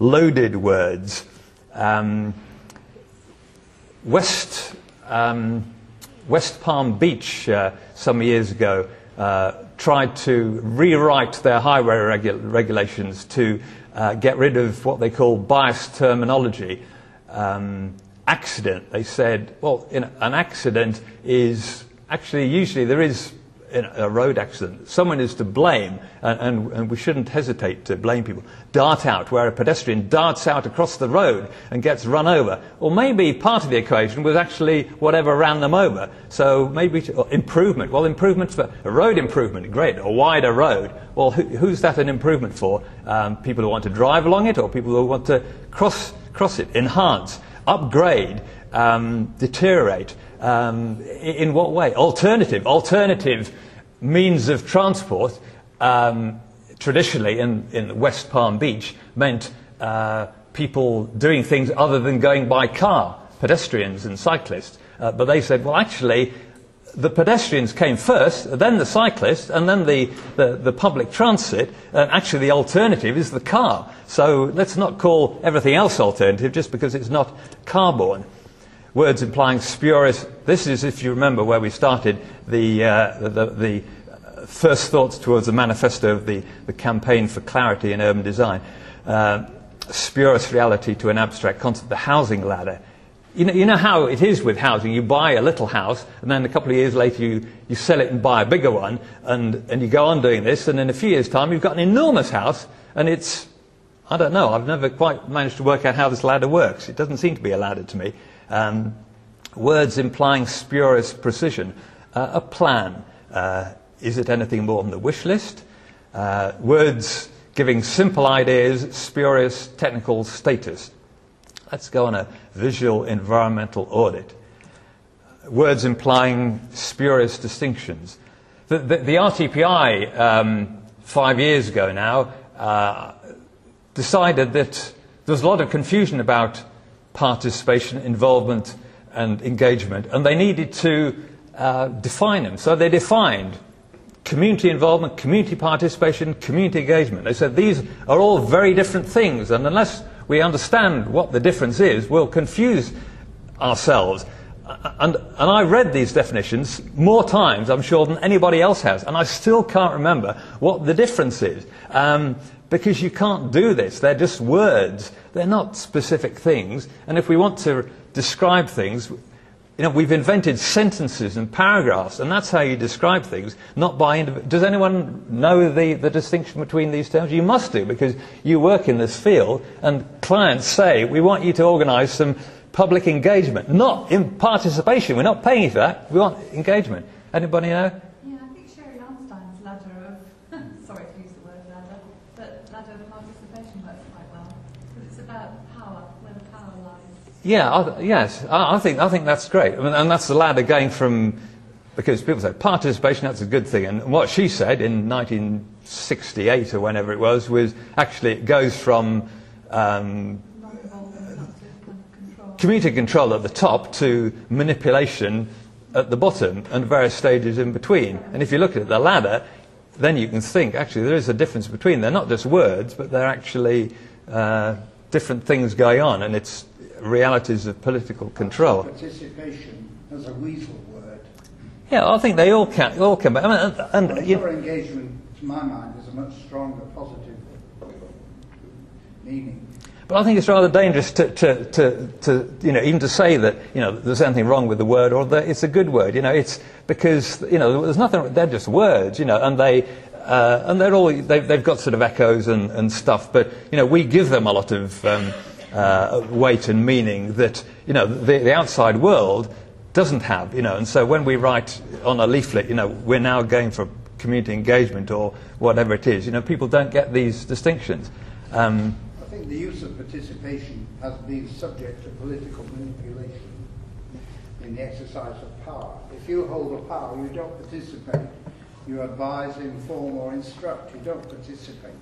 loaded words. Um, West, um, West Palm Beach, uh, some years ago, uh, tried to rewrite their highway regu- regulations to uh, get rid of what they call biased terminology. Um, accident, they said, well, an accident is actually usually there is in a road accident, someone is to blame, and, and, and, we shouldn't hesitate to blame people. Dart out, where a pedestrian darts out across the road and gets run over. Or maybe part of the equation was actually whatever ran them over. So maybe improvement. Well, improvement for a road improvement, great. A wider road. Well, who, who's that an improvement for? Um, people who want to drive along it, or people who want to cross cross it, enhance, upgrade, um, deteriorate. Um, in what way? Alternative. Alternative means of transport, um, traditionally in, in West Palm Beach, meant uh, people doing things other than going by car, pedestrians and cyclists. Uh, but they said, well, actually, the pedestrians came first, then the cyclists, and then the, the, the, public transit, and actually the alternative is the car. So let's not call everything else alternative just because it's not car-borne words implying spurious. This is, if you remember where we started, the, uh, the, the, first thoughts towards the manifesto of the, the campaign for clarity in urban design. Uh, spurious reality to an abstract concept, the housing ladder. You know, you know how it is with housing. You buy a little house, and then a couple of years later you, you sell it and buy a bigger one, and, and you go on doing this, and in a few years' time you've got an enormous house, and it's, I don't know, I've never quite managed to work out how this ladder works. It doesn't seem to be a ladder to me. Um, words implying spurious precision. Uh, a plan. Uh, is it anything more than the wish list? Uh, words giving simple ideas spurious technical status. Let's go on a visual environmental audit. Words implying spurious distinctions. The, the, the RTPI, um, five years ago now, uh, decided that there's a lot of confusion about participation, involvement, and engagement, and they needed to uh, define them. So they defined community involvement, community participation, community engagement. They said these are all very different things, and unless we understand what the difference is, we'll confuse ourselves. And, and I read these definitions more times, I'm sure, than anybody else has, and I still can't remember what the difference is. Um, because you can't do this. They're just words. They're not specific things. And if we want to describe things, you know, we've invented sentences and paragraphs, and that's how you describe things, not by Does anyone know the, the distinction between these terms? You must do, because you work in this field, and clients say, we want you to organize some public engagement, not in participation. We're not paying you for that. We want engagement. Anybody know? Yeah, I, think Sherry Arnstein's ladder of, sorry to use the word ladder, but ladder of participation works quite well. Because it's about power, where the power lies. Yeah, I, yes, I, I, think I think that's great, I mean, and that's the ladder going from because people say participation that's a good thing, and what she said in 1968 or whenever it was was actually it goes from um, community control at the top to manipulation at the bottom and various stages in between. And if you look at the ladder, then you can think actually there is a difference between. They're not just words, but they're actually uh, different things going on, and it's realities of political control. Participation as a weasel word. Yeah, I think they all can. All can. I mean, and, and you, engagement, to my mind, is a much stronger positive meaning. But I think it's rather dangerous to, to, to, to, you know, even to say that, you know, there's anything wrong with the word or that it's a good word. You know, it's because, you know, there's nothing, they're just words, you know, and they, uh, and they're all, they've, they've got sort of echoes and, and stuff, but, you know, we give them a lot of, um, uh, weight and meaning that you know the, the, outside world doesn't have. You know, and so when we write on a leaflet, you know, we're now going for community engagement or whatever it is. You know, people don't get these distinctions. Um, think the use of participation has been subject to political manipulation in the exercise of power. If you hold a power, you don't participate. You advise, inform, or instruct. You don't participate.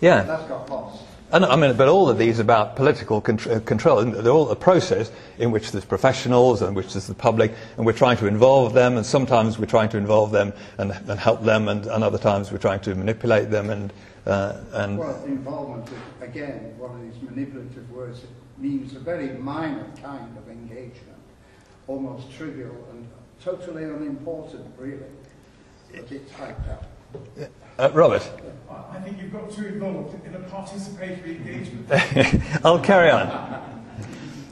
Yeah. That's got lost. And I mean, but all of these about political uh, control, they're all a process in which there's professionals and which there's the public, and we're trying to involve them, and sometimes we're trying to involve them and, and help them, and, and other times we're trying to manipulate them and, uh, and Well, involvement, again, one of these manipulative words, it means a very minor kind of engagement, almost trivial and totally unimportant, really, but it's hyped up. Uh, Robert. I think you've got too involved in a participatory engagement. I'll carry on.